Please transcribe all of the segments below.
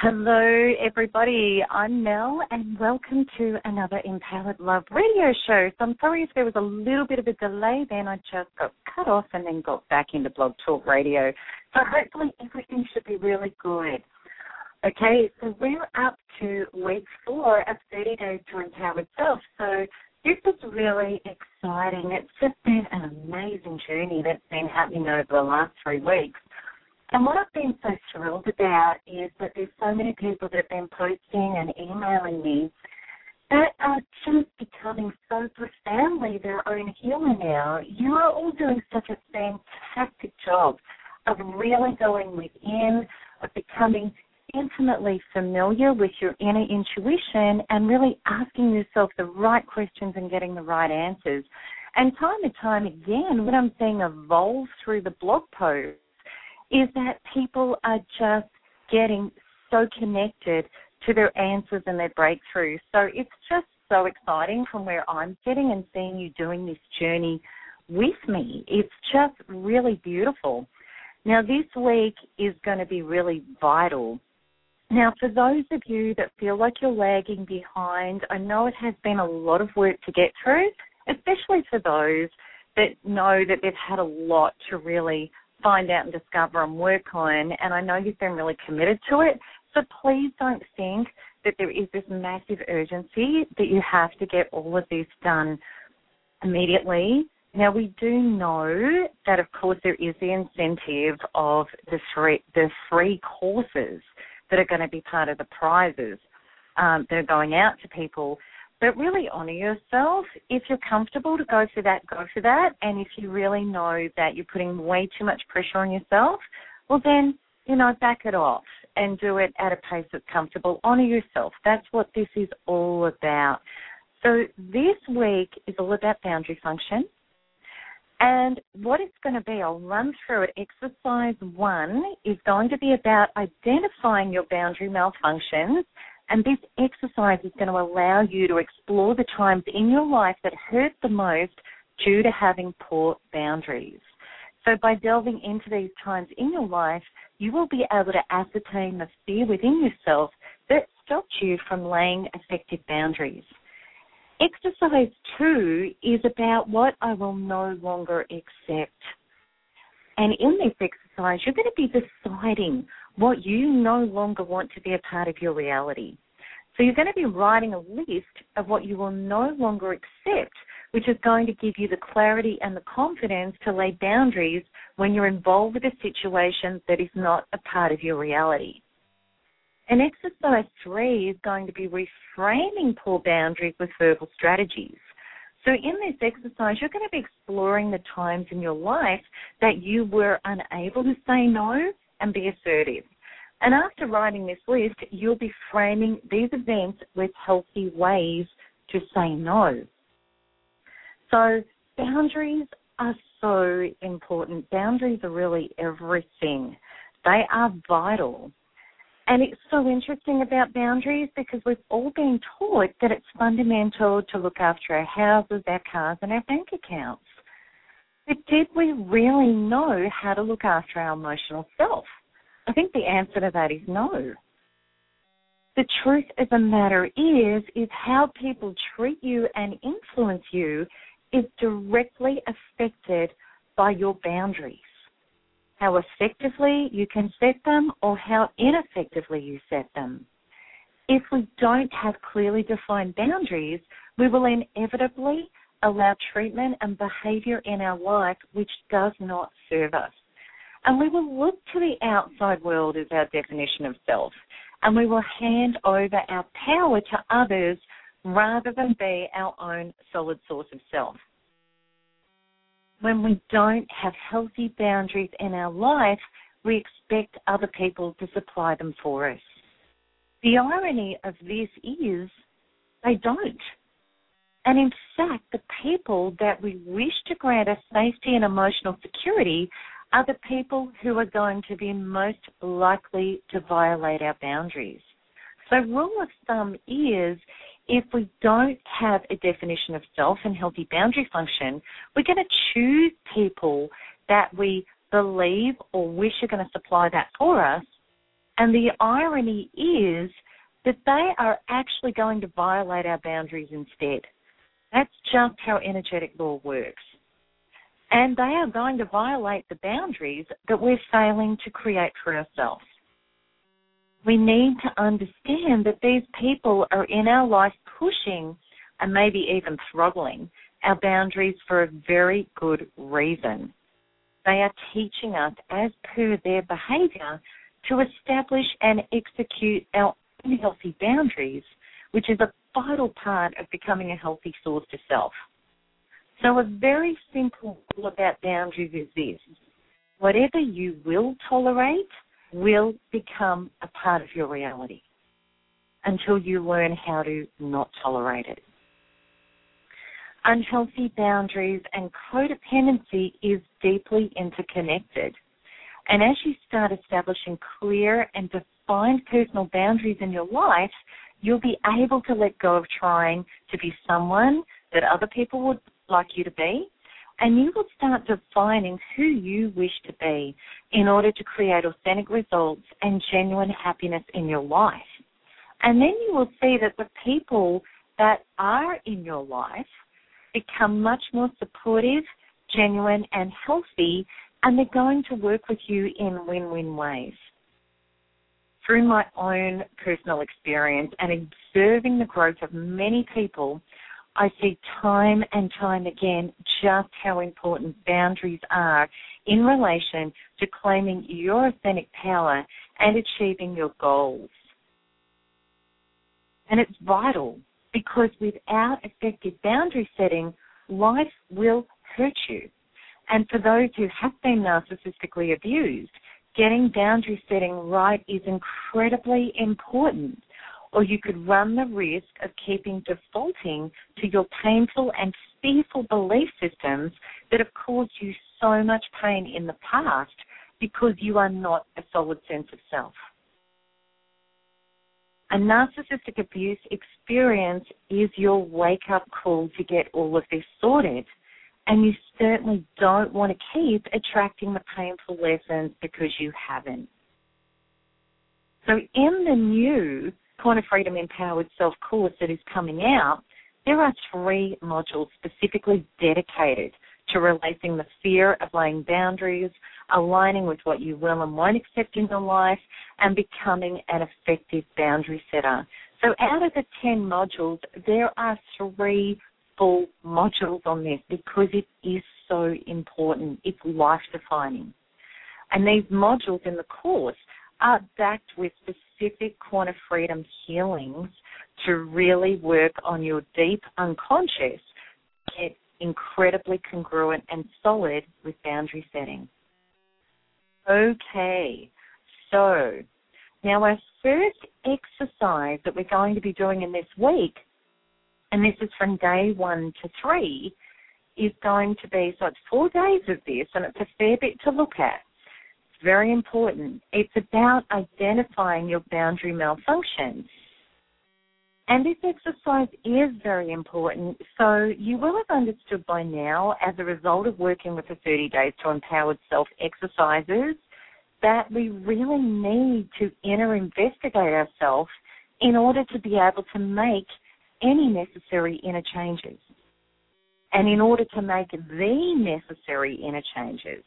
Hello, everybody. I'm Mel, and welcome to another Empowered Love radio show. So I'm sorry if there was a little bit of a delay then. I just got cut off and then got back into Blog Talk Radio. So hopefully everything should be really good. Okay, so we're up to week four of 30 Days to Empower Self. So this is really exciting. It's just been an amazing journey that's been happening over the last three weeks. And what I've been so thrilled about is that there's so many people that have been posting and emailing me that are just becoming so profoundly their own healer now. You are all doing such a fantastic job of really going within, of becoming intimately familiar with your inner intuition and really asking yourself the right questions and getting the right answers. And time and time again, what I'm seeing evolve through the blog posts is that people are just getting so connected to their answers and their breakthroughs. So it's just so exciting from where I'm sitting and seeing you doing this journey with me. It's just really beautiful. Now, this week is going to be really vital. Now, for those of you that feel like you're lagging behind, I know it has been a lot of work to get through, especially for those that know that they've had a lot to really find out and discover and work on. And I know you've been really committed to it. So please don't think that there is this massive urgency that you have to get all of this done immediately. Now we do know that of course there is the incentive of the three the three courses that are going to be part of the prizes um, that are going out to people but really honor yourself. If you're comfortable to go for that, go for that. And if you really know that you're putting way too much pressure on yourself, well then, you know, back it off and do it at a pace that's comfortable. Honor yourself. That's what this is all about. So this week is all about boundary function. And what it's going to be, I'll run through it. Exercise one is going to be about identifying your boundary malfunctions and this exercise is going to allow you to explore the times in your life that hurt the most due to having poor boundaries. So by delving into these times in your life, you will be able to ascertain the fear within yourself that stopped you from laying effective boundaries. Exercise two is about what I will no longer accept. And in this exercise, you're going to be deciding what you no longer want to be a part of your reality. So you're going to be writing a list of what you will no longer accept, which is going to give you the clarity and the confidence to lay boundaries when you're involved with a situation that is not a part of your reality. And exercise three is going to be reframing poor boundaries with verbal strategies. So in this exercise, you're going to be exploring the times in your life that you were unable to say no and be assertive. And after writing this list, you'll be framing these events with healthy ways to say no. So boundaries are so important. Boundaries are really everything. They are vital. And it's so interesting about boundaries because we've all been taught that it's fundamental to look after our houses, our cars, and our bank accounts. But did we really know how to look after our emotional self? I think the answer to that is no. The truth of the matter is, is how people treat you and influence you is directly affected by your boundaries how effectively you can set them or how ineffectively you set them. If we don't have clearly defined boundaries, we will inevitably allow treatment and behavior in our life which does not serve us. And we will look to the outside world as our definition of self, and we will hand over our power to others rather than be our own solid source of self when we don't have healthy boundaries in our life, we expect other people to supply them for us. The irony of this is they don't. And in fact, the people that we wish to grant us safety and emotional security are the people who are going to be most likely to violate our boundaries. So, rule of thumb is if we don't have a definition of self and healthy boundary function, we're going to choose people that we believe or wish are going to supply that for us. And the irony is that they are actually going to violate our boundaries instead. That's just how energetic law works. And they are going to violate the boundaries that we're failing to create for ourselves we need to understand that these people are in our life pushing and maybe even throttling our boundaries for a very good reason. They are teaching us, as per their behavior, to establish and execute our unhealthy boundaries, which is a vital part of becoming a healthy source to self. So, a very simple rule about boundaries is this whatever you will tolerate, will become a part of your reality until you learn how to not tolerate it. Unhealthy boundaries and codependency is deeply interconnected. And as you start establishing clear and defined personal boundaries in your life, you'll be able to let go of trying to be someone that other people would like you to be and you will start defining who you wish to be in order to create authentic results and genuine happiness in your life. And then you will see that the people that are in your life become much more supportive, genuine, and healthy, and they're going to work with you in win win ways. Through my own personal experience and observing the growth of many people, I see time and time again just how important boundaries are in relation to claiming your authentic power and achieving your goals. And it's vital because without effective boundary setting, life will hurt you. And for those who have been narcissistically abused, getting boundary setting right is incredibly important or you could run the risk of keeping defaulting to your painful and fearful belief systems that have caused you so much pain in the past because you are not a solid sense of self. A narcissistic abuse experience is your wake up call to get all of this sorted. And you certainly don't want to keep attracting the painful lessons because you haven't. So, in the new Quanta Freedom Empowered Self course that is coming out, there are three modules specifically dedicated to releasing the fear of laying boundaries, aligning with what you will and won't accept in your life, and becoming an effective boundary setter. So out of the 10 modules, there are three modules on this because it is so important. It's life defining. And these modules in the course are backed with specific Quanta Freedom healings to really work on your deep unconscious, get incredibly congruent and solid with boundary setting. Okay, so now our first exercise that we're going to be doing in this week and this is from day one to three, is going to be so it's four days of this, and it's a fair bit to look at. It's very important. It's about identifying your boundary malfunctions. And this exercise is very important. So you will have understood by now, as a result of working with the 30 Days to Empowered Self exercises, that we really need to inner investigate ourselves in order to be able to make any necessary inner changes. And in order to make the necessary inner changes,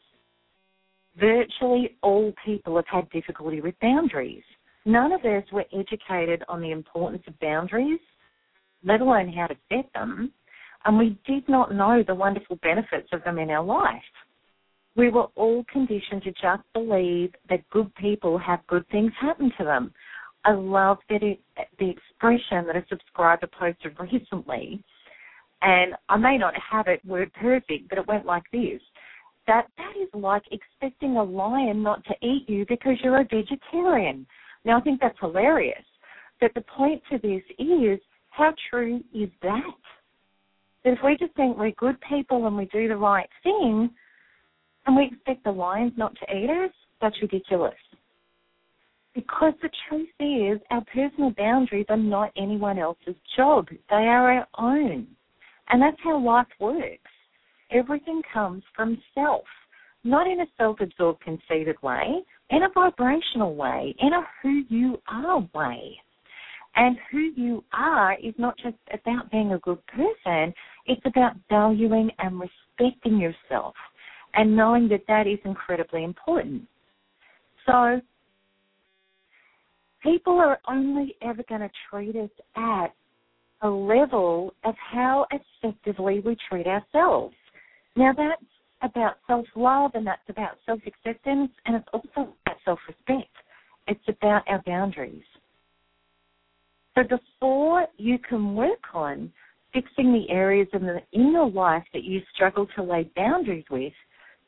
virtually all people have had difficulty with boundaries. None of us were educated on the importance of boundaries, let alone how to set them, and we did not know the wonderful benefits of them in our life. We were all conditioned to just believe that good people have good things happen to them. I love that it, the expression that a subscriber posted recently, and I may not have it word perfect, but it went like this. That that is like expecting a lion not to eat you because you're a vegetarian. Now I think that's hilarious. But the point to this is how true is that? That if we just think we're good people and we do the right thing, and we expect the lions not to eat us, that's ridiculous. Because the truth is, our personal boundaries are not anyone else's job. They are our own. And that's how life works. Everything comes from self, not in a self absorbed, conceited way, in a vibrational way, in a who you are way. And who you are is not just about being a good person, it's about valuing and respecting yourself and knowing that that is incredibly important. So, people are only ever going to treat us at a level of how effectively we treat ourselves. Now, that's about self love and that's about self acceptance and it's also about self respect. It's about our boundaries. So, before you can work on fixing the areas in, the, in your life that you struggle to lay boundaries with,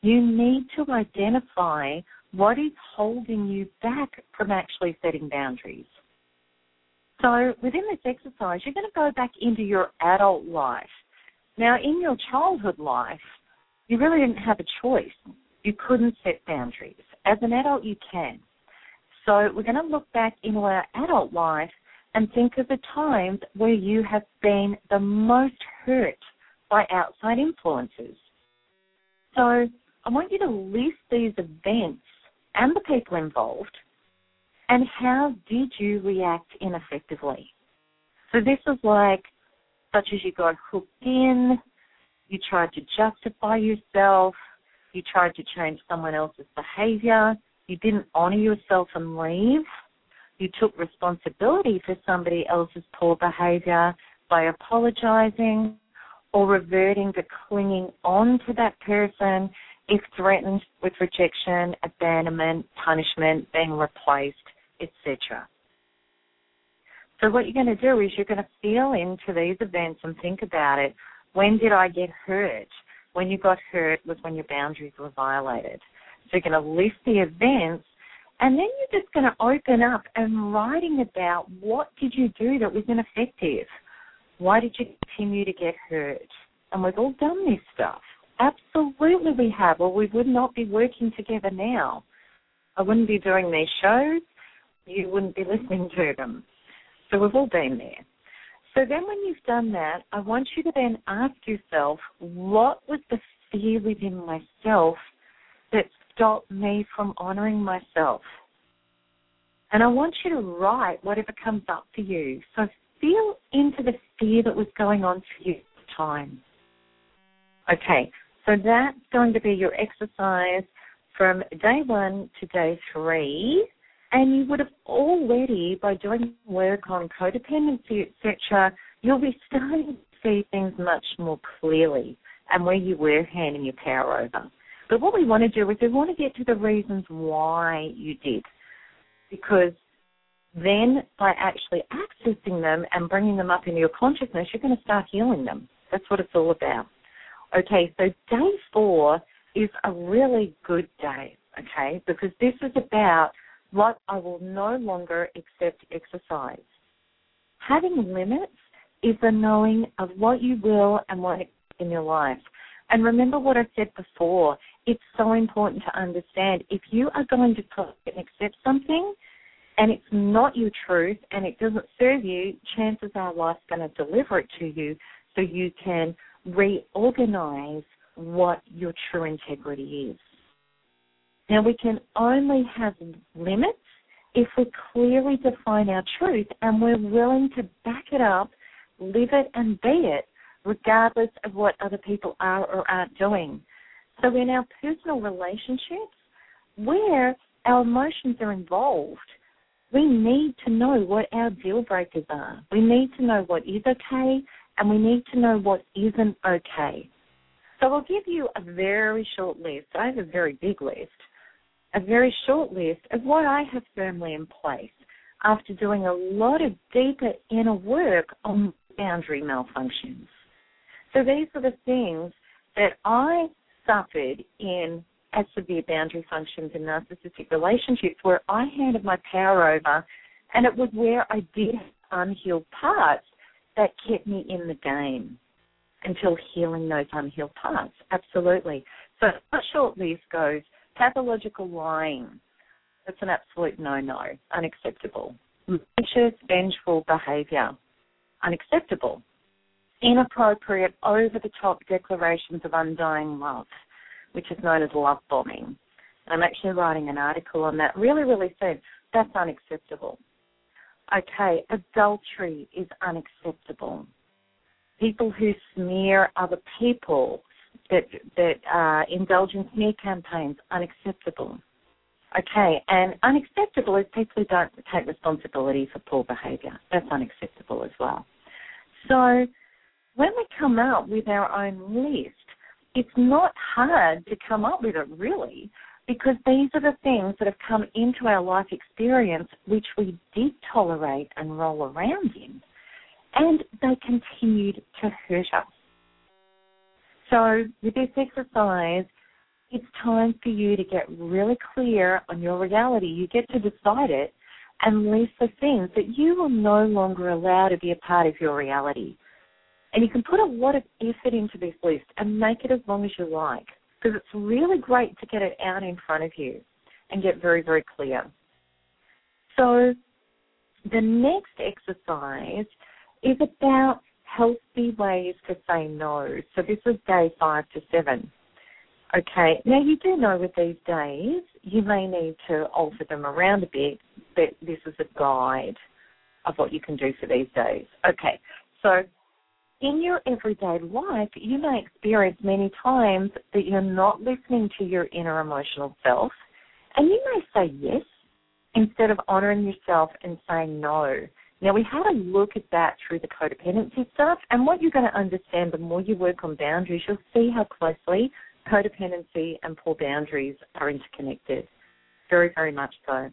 you need to identify what is holding you back from actually setting boundaries. So within this exercise, you're going to go back into your adult life. Now, in your childhood life, you really didn't have a choice. You couldn't set boundaries. As an adult, you can. So we're going to look back into our adult life and think of the times where you have been the most hurt by outside influences. So I want you to list these events and the people involved and how did you react ineffectively? So this is like, such as you got hooked in, you tried to justify yourself, you tried to change someone else's behavior, you didn't honor yourself and leave, you took responsibility for somebody else's poor behavior by apologizing or reverting to clinging on to that person if threatened with rejection, abandonment, punishment, being replaced, etc. So what you're going to do is you're going to feel into these events and think about it. When did I get hurt? When you got hurt was when your boundaries were violated. So you're going to list the events and then you're just going to open up and writing about what did you do that was ineffective? Why did you continue to get hurt? And we've all done this stuff. Absolutely we have, or we would not be working together now. I wouldn't be doing these shows you wouldn't be listening to them. So we've all been there. So then when you've done that, I want you to then ask yourself, what was the fear within myself that stopped me from honoring myself? And I want you to write whatever comes up for you. So feel into the fear that was going on for you at the time. Okay, so that's going to be your exercise from day one to day three. And you would have already, by doing work on codependency, etc., you'll be starting to see things much more clearly and where you were handing your power over. But what we want to do is we want to get to the reasons why you did. Because then by actually accessing them and bringing them up into your consciousness, you're going to start healing them. That's what it's all about. Okay, so day four is a really good day, okay, because this is about what I will no longer accept exercise. Having limits is the knowing of what you will and what in your life. And remember what I said before. It's so important to understand if you are going to accept something and it's not your truth and it doesn't serve you, chances are life's going to deliver it to you so you can reorganize what your true integrity is. Now, we can only have limits if we clearly define our truth and we're willing to back it up, live it, and be it, regardless of what other people are or aren't doing. So, in our personal relationships, where our emotions are involved, we need to know what our deal breakers are. We need to know what is okay and we need to know what isn't okay. So I'll give you a very short list. I have a very big list, a very short list of what I have firmly in place after doing a lot of deeper inner work on boundary malfunctions. So these are the things that I suffered in as severe boundary functions in narcissistic relationships where I handed my power over and it was where I did unhealed parts that kept me in the game until healing those unhealed parts. Absolutely. So a short list goes pathological lying. That's an absolute no-no, unacceptable. Malicious, vengeful behaviour, unacceptable. Inappropriate, over-the-top declarations of undying love, which is known as love bombing. I'm actually writing an article on that really, really soon. That's unacceptable. Okay, adultery is unacceptable. People who smear other people, that that uh, indulge in smear campaigns, unacceptable. Okay, and unacceptable is people who don't take responsibility for poor behaviour. That's unacceptable as well. So when we come out with our own list, it's not hard to come up with it really because these are the things that have come into our life experience which we did tolerate and roll around in, and they continued to hurt us. So, with this exercise, it's time for you to get really clear on your reality. You get to decide it and list the things that you will no longer allow to be a part of your reality. And you can put a lot of effort into this list and make it as long as you like because it's really great to get it out in front of you and get very, very clear. So the next exercise is about healthy ways to say no. So this is day five to seven. Okay, now you do know with these days you may need to alter them around a bit, but this is a guide of what you can do for these days. Okay, so in your everyday life, you may experience many times that you're not listening to your inner emotional self, and you may say yes instead of honoring yourself and saying no. Now, we had a look at that through the codependency stuff, and what you're going to understand the more you work on boundaries, you'll see how closely codependency and poor boundaries are interconnected. Very, very much so.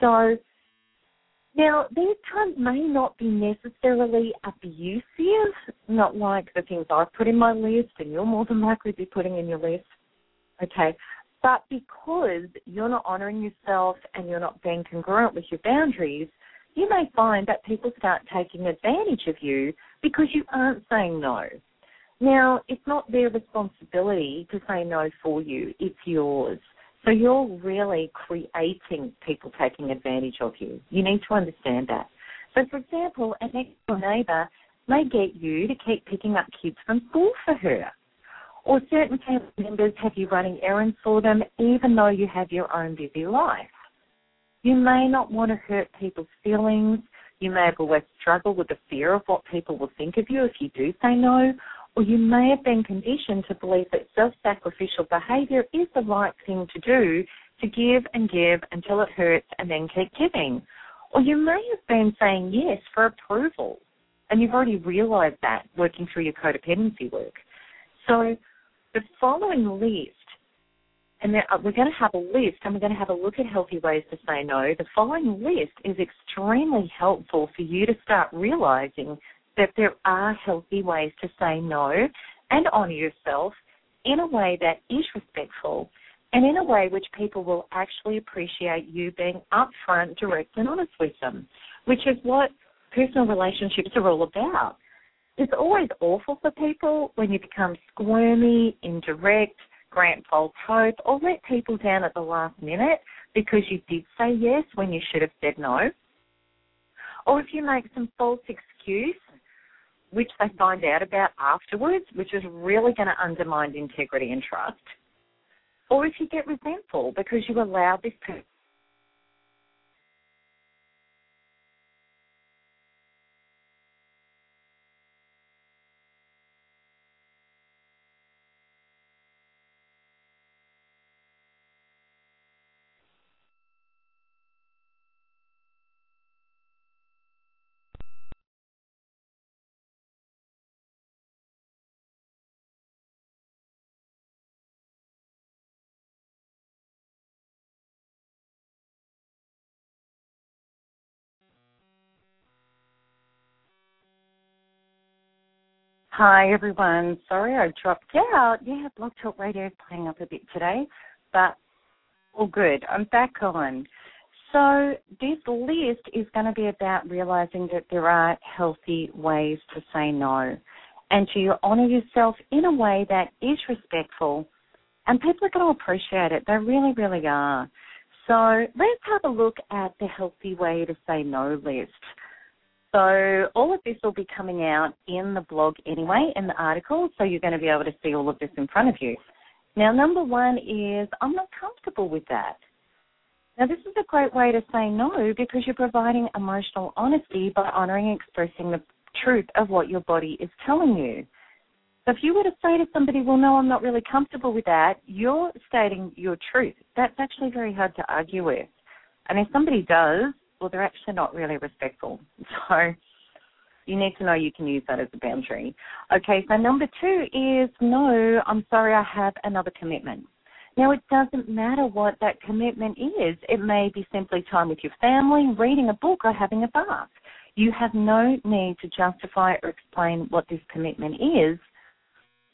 So, now, these times may not be necessarily abusive, not like the things I've put in my list and you'll more than likely be putting in your list. Okay. But because you're not honoring yourself and you're not being congruent with your boundaries, you may find that people start taking advantage of you because you aren't saying no. Now, it's not their responsibility to say no for you, it's yours. So you're really creating people taking advantage of you. You need to understand that. So, for example, a next door neighbour may get you to keep picking up kids from school for her. Or certain family members have you running errands for them even though you have your own busy life. You may not want to hurt people's feelings. You may have always struggled with the fear of what people will think of you if you do say no, or you may have been conditioned to believe that self sacrificial behavior is the right thing to do to give and give until it hurts and then keep giving. Or you may have been saying yes for approval and you've already realized that working through your codependency work. So the following list, and uh, we're going to have a list and we're going to have a look at healthy ways to say no. The following list is extremely helpful for you to start realizing that there are healthy ways to say no and honour yourself in a way that is respectful and in a way which people will actually appreciate you being upfront, direct, and honest with them, which is what personal relationships are all about. It's always awful for people when you become squirmy, indirect, grant false hope, or let people down at the last minute because you did say yes when you should have said no. Or if you make some false excuse, which they find out about afterwards, which is really going to undermine integrity and trust. Or if you get resentful because you allowed this person Hi, everyone. Sorry I dropped out. Yeah, Blog Talk Radio is playing up a bit today, but all good. I'm back on. So, this list is going to be about realizing that there are healthy ways to say no and to honor yourself in a way that is respectful. And people are going to appreciate it. They really, really are. So, let's have a look at the healthy way to say no list. So all of this will be coming out in the blog anyway, in the article, so you're going to be able to see all of this in front of you. Now, number one is I'm not comfortable with that. Now, this is a great way to say no because you're providing emotional honesty by honoring and expressing the truth of what your body is telling you. So if you were to say to somebody, well, no, I'm not really comfortable with that, you're stating your truth. That's actually very hard to argue with. And if somebody does, well, they're actually not really respectful. So you need to know you can use that as a boundary. Okay, so number two is no, I'm sorry, I have another commitment. Now, it doesn't matter what that commitment is. It may be simply time with your family, reading a book, or having a bath. You have no need to justify or explain what this commitment is.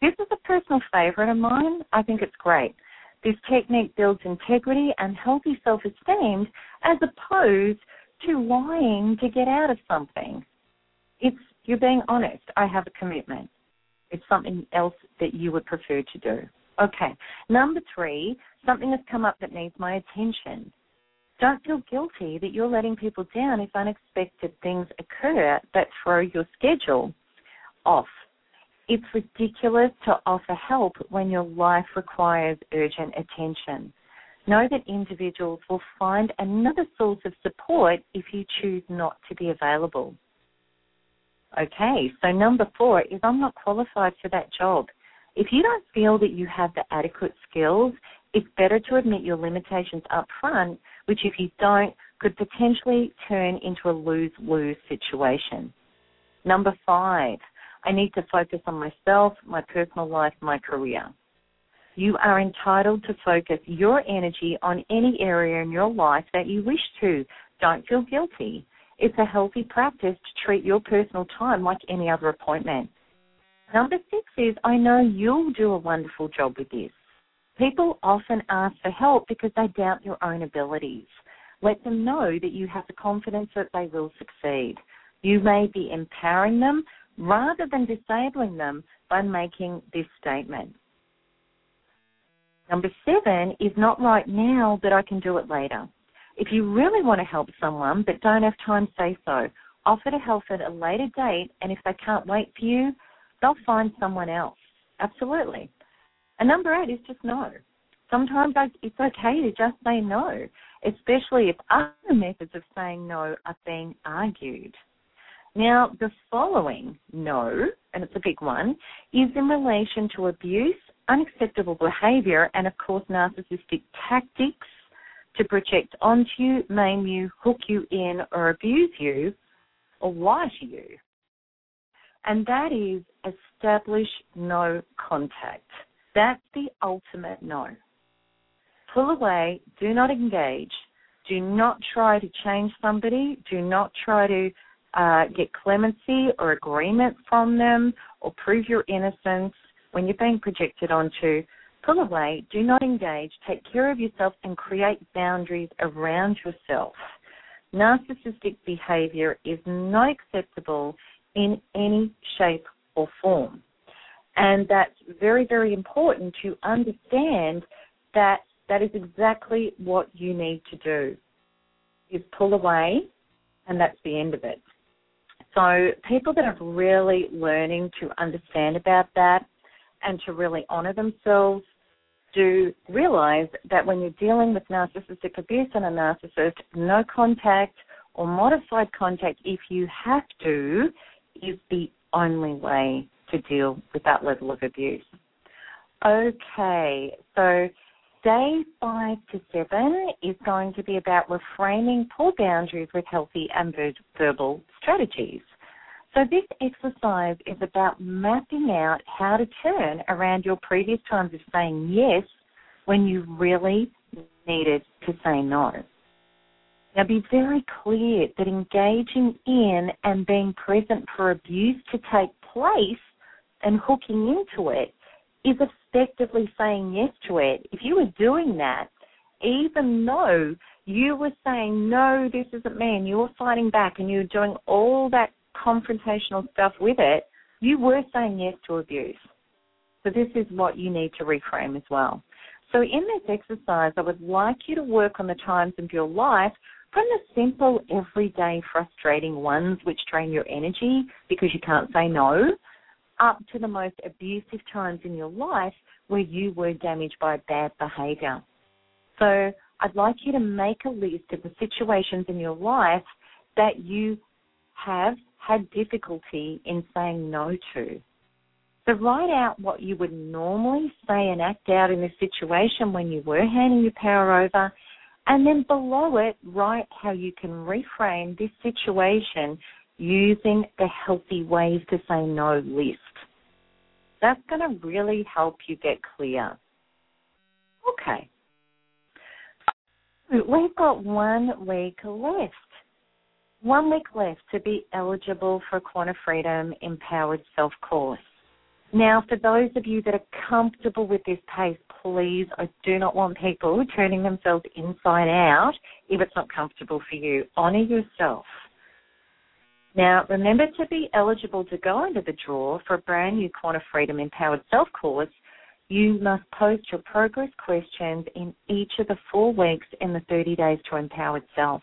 This is a personal favorite of mine. I think it's great. This technique builds integrity and healthy self esteem as opposed to lying to get out of something. It's you're being honest. I have a commitment. It's something else that you would prefer to do. Okay. Number three, something has come up that needs my attention. Don't feel guilty that you're letting people down if unexpected things occur that throw your schedule off. It's ridiculous to offer help when your life requires urgent attention. Know that individuals will find another source of support if you choose not to be available. Okay, so number four is I'm not qualified for that job. If you don't feel that you have the adequate skills, it's better to admit your limitations up front, which if you don't, could potentially turn into a lose lose situation. Number five, I need to focus on myself, my personal life, my career. You are entitled to focus your energy on any area in your life that you wish to. Don't feel guilty. It's a healthy practice to treat your personal time like any other appointment. Number six is I know you'll do a wonderful job with this. People often ask for help because they doubt your own abilities. Let them know that you have the confidence that they will succeed. You may be empowering them rather than disabling them by making this statement. Number seven is not right now, but I can do it later. If you really want to help someone but don't have time, say so. Offer to help at a later date, and if they can't wait for you, they'll find someone else. Absolutely. And number eight is just no. Sometimes it's okay to just say no, especially if other methods of saying no are being argued. Now, the following no, and it's a big one, is in relation to abuse unacceptable behavior and, of course, narcissistic tactics to project onto you, maim you, hook you in, or abuse you, or lie to you. And that is establish no contact. That's the ultimate no. Pull away, do not engage, do not try to change somebody, do not try to uh, get clemency or agreement from them or prove your innocence when you're being projected onto, pull away, do not engage, take care of yourself, and create boundaries around yourself. narcissistic behavior is not acceptable in any shape or form. And that's very, very important to understand that that is exactly what you need to do. Is pull away and that's the end of it. So people that are really learning to understand about that and to really honor themselves do realize that when you're dealing with narcissistic abuse and a narcissist, no contact or modified contact, if you have to, is the only way to deal with that level of abuse. Okay, so day five to seven is going to be about reframing poor boundaries with healthy and verbal strategies. So this exercise is about mapping out how to turn around your previous times of saying yes when you really needed to say no. Now be very clear that engaging in and being present for abuse to take place and hooking into it is effectively saying yes to it. If you were doing that, even though you were saying, no, this isn't me, and you were fighting back and you were doing all that confrontational stuff with it, you were saying yes to abuse. So this is what you need to reframe as well. So in this exercise, I would like you to work on the times of your life from the simple, everyday, frustrating ones which drain your energy because you can't say no, up to the most abusive times in your life where you were damaged by bad behavior. So I'd like you to make a list of the situations in your life that you have had difficulty in saying no to. So write out what you would normally say and act out in this situation when you were handing your power over, and then below it, write how you can reframe this situation using the healthy ways to say no list. That's going to really help you get clear. Okay. We've got one week left. One week left to be eligible for Quanta Freedom Empowered Self course. Now, for those of you that are comfortable with this pace, please, I do not want people turning themselves inside out if it's not comfortable for you. Honor yourself. Now, remember to be eligible to go into the draw for a brand new Quanta Freedom Empowered Self course. You must post your progress questions in each of the four weeks in the 30 days to Empowered Self.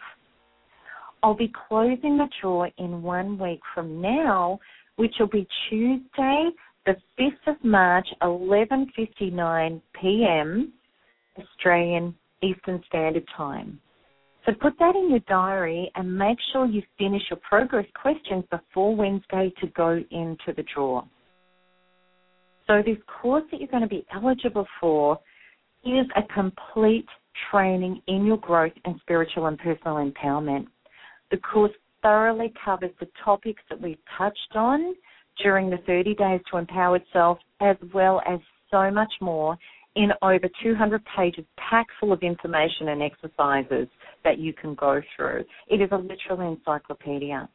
I'll be closing the draw in one week from now, which will be Tuesday, the 5th of March, 11:59 p.m. Australian Eastern Standard Time. So put that in your diary and make sure you finish your progress questions before Wednesday to go into the draw. So this course that you're going to be eligible for is a complete training in your growth and spiritual and personal empowerment. The course thoroughly covers the topics that we've touched on during the 30 days to empower itself, as well as so much more in over 200 pages packed full of information and exercises that you can go through. It is a literal encyclopedia.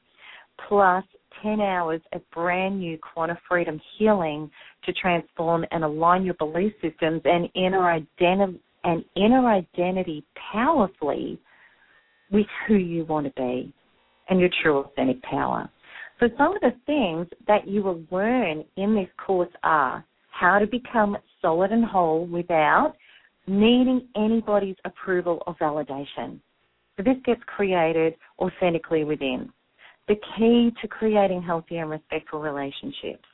Plus 10 hours of brand new Quanta Freedom healing to transform and align your belief systems and inner and inner identity powerfully with who you want to be and your true authentic power. So some of the things that you will learn in this course are how to become solid and whole without needing anybody's approval or validation. So this gets created authentically within. The key to creating healthy and respectful relationships.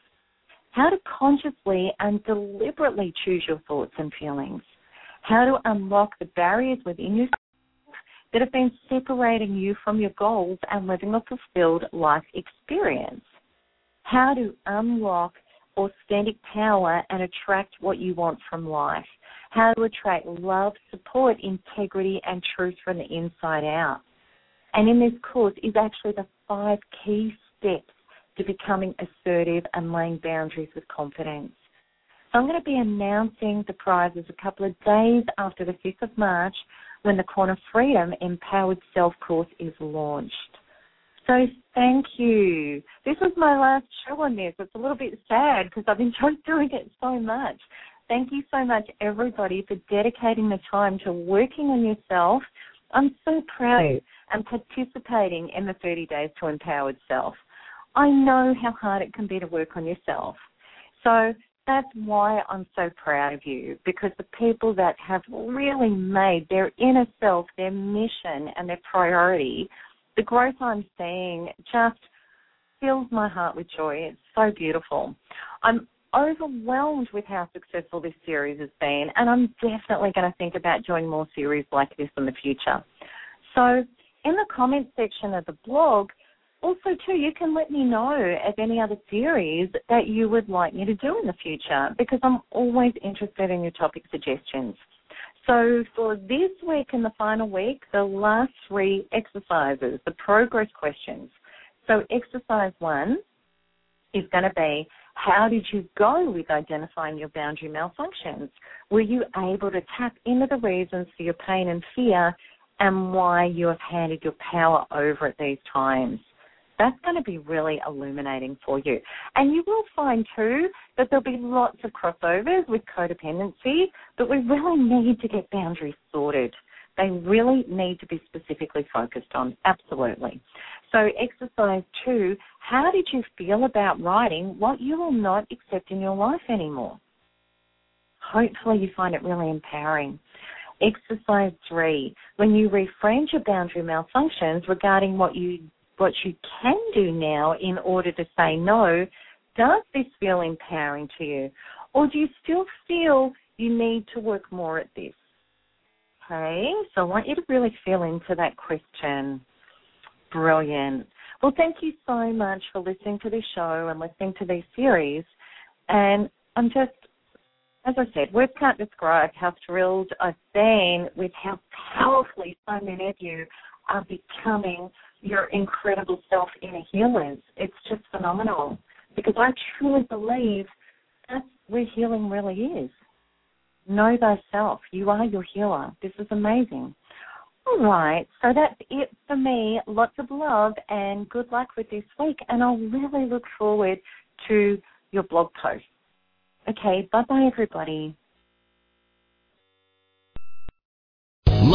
How to consciously and deliberately choose your thoughts and feelings. How to unlock the barriers within yourself that have been separating you from your goals and living a fulfilled life experience. How to unlock authentic power and attract what you want from life. How to attract love, support, integrity, and truth from the inside out. And in this course is actually the five key steps to becoming assertive and laying boundaries with confidence. So I'm going to be announcing the prizes a couple of days after the 5th of March when the Quanta Freedom Empowered Self course is launched. So thank you. This was my last show on this. It's a little bit sad because I've enjoyed doing it so much. Thank you so much, everybody, for dedicating the time to working on yourself. I'm so proud and participating in the 30 Days to Empowered Self. I know how hard it can be to work on yourself. So that's why I'm so proud of you because the people that have really made their inner self their mission and their priority, the growth I'm seeing just fills my heart with joy. It's so beautiful. I'm overwhelmed with how successful this series has been, and I'm definitely going to think about doing more series like this in the future. So, in the comments section of the blog, also too, you can let me know of any other series that you would like me to do in the future because I'm always interested in your topic suggestions. So for this week and the final week, the last three exercises, the progress questions. So exercise one is going to be how did you go with identifying your boundary malfunctions? Were you able to tap into the reasons for your pain and fear and why you have handed your power over at these times? That's going to be really illuminating for you. And you will find too that there'll be lots of crossovers with codependency, but we really need to get boundaries sorted. They really need to be specifically focused on. Absolutely. So, exercise two how did you feel about writing what you will not accept in your life anymore? Hopefully, you find it really empowering. Exercise three when you reframe your boundary malfunctions regarding what you what you can do now in order to say no, does this feel empowering to you? Or do you still feel you need to work more at this? Okay, so I want you to really feel into that question. Brilliant. Well, thank you so much for listening to this show and listening to these series. And I'm just, as I said, words can't describe how thrilled I've been with how powerfully so many of you are becoming your incredible self inner healers. It's just phenomenal because I truly believe that's where healing really is. Know thyself. You are your healer. This is amazing. All right, so that's it for me. Lots of love and good luck with this week, and I'll really look forward to your blog post. Okay, bye bye, everybody.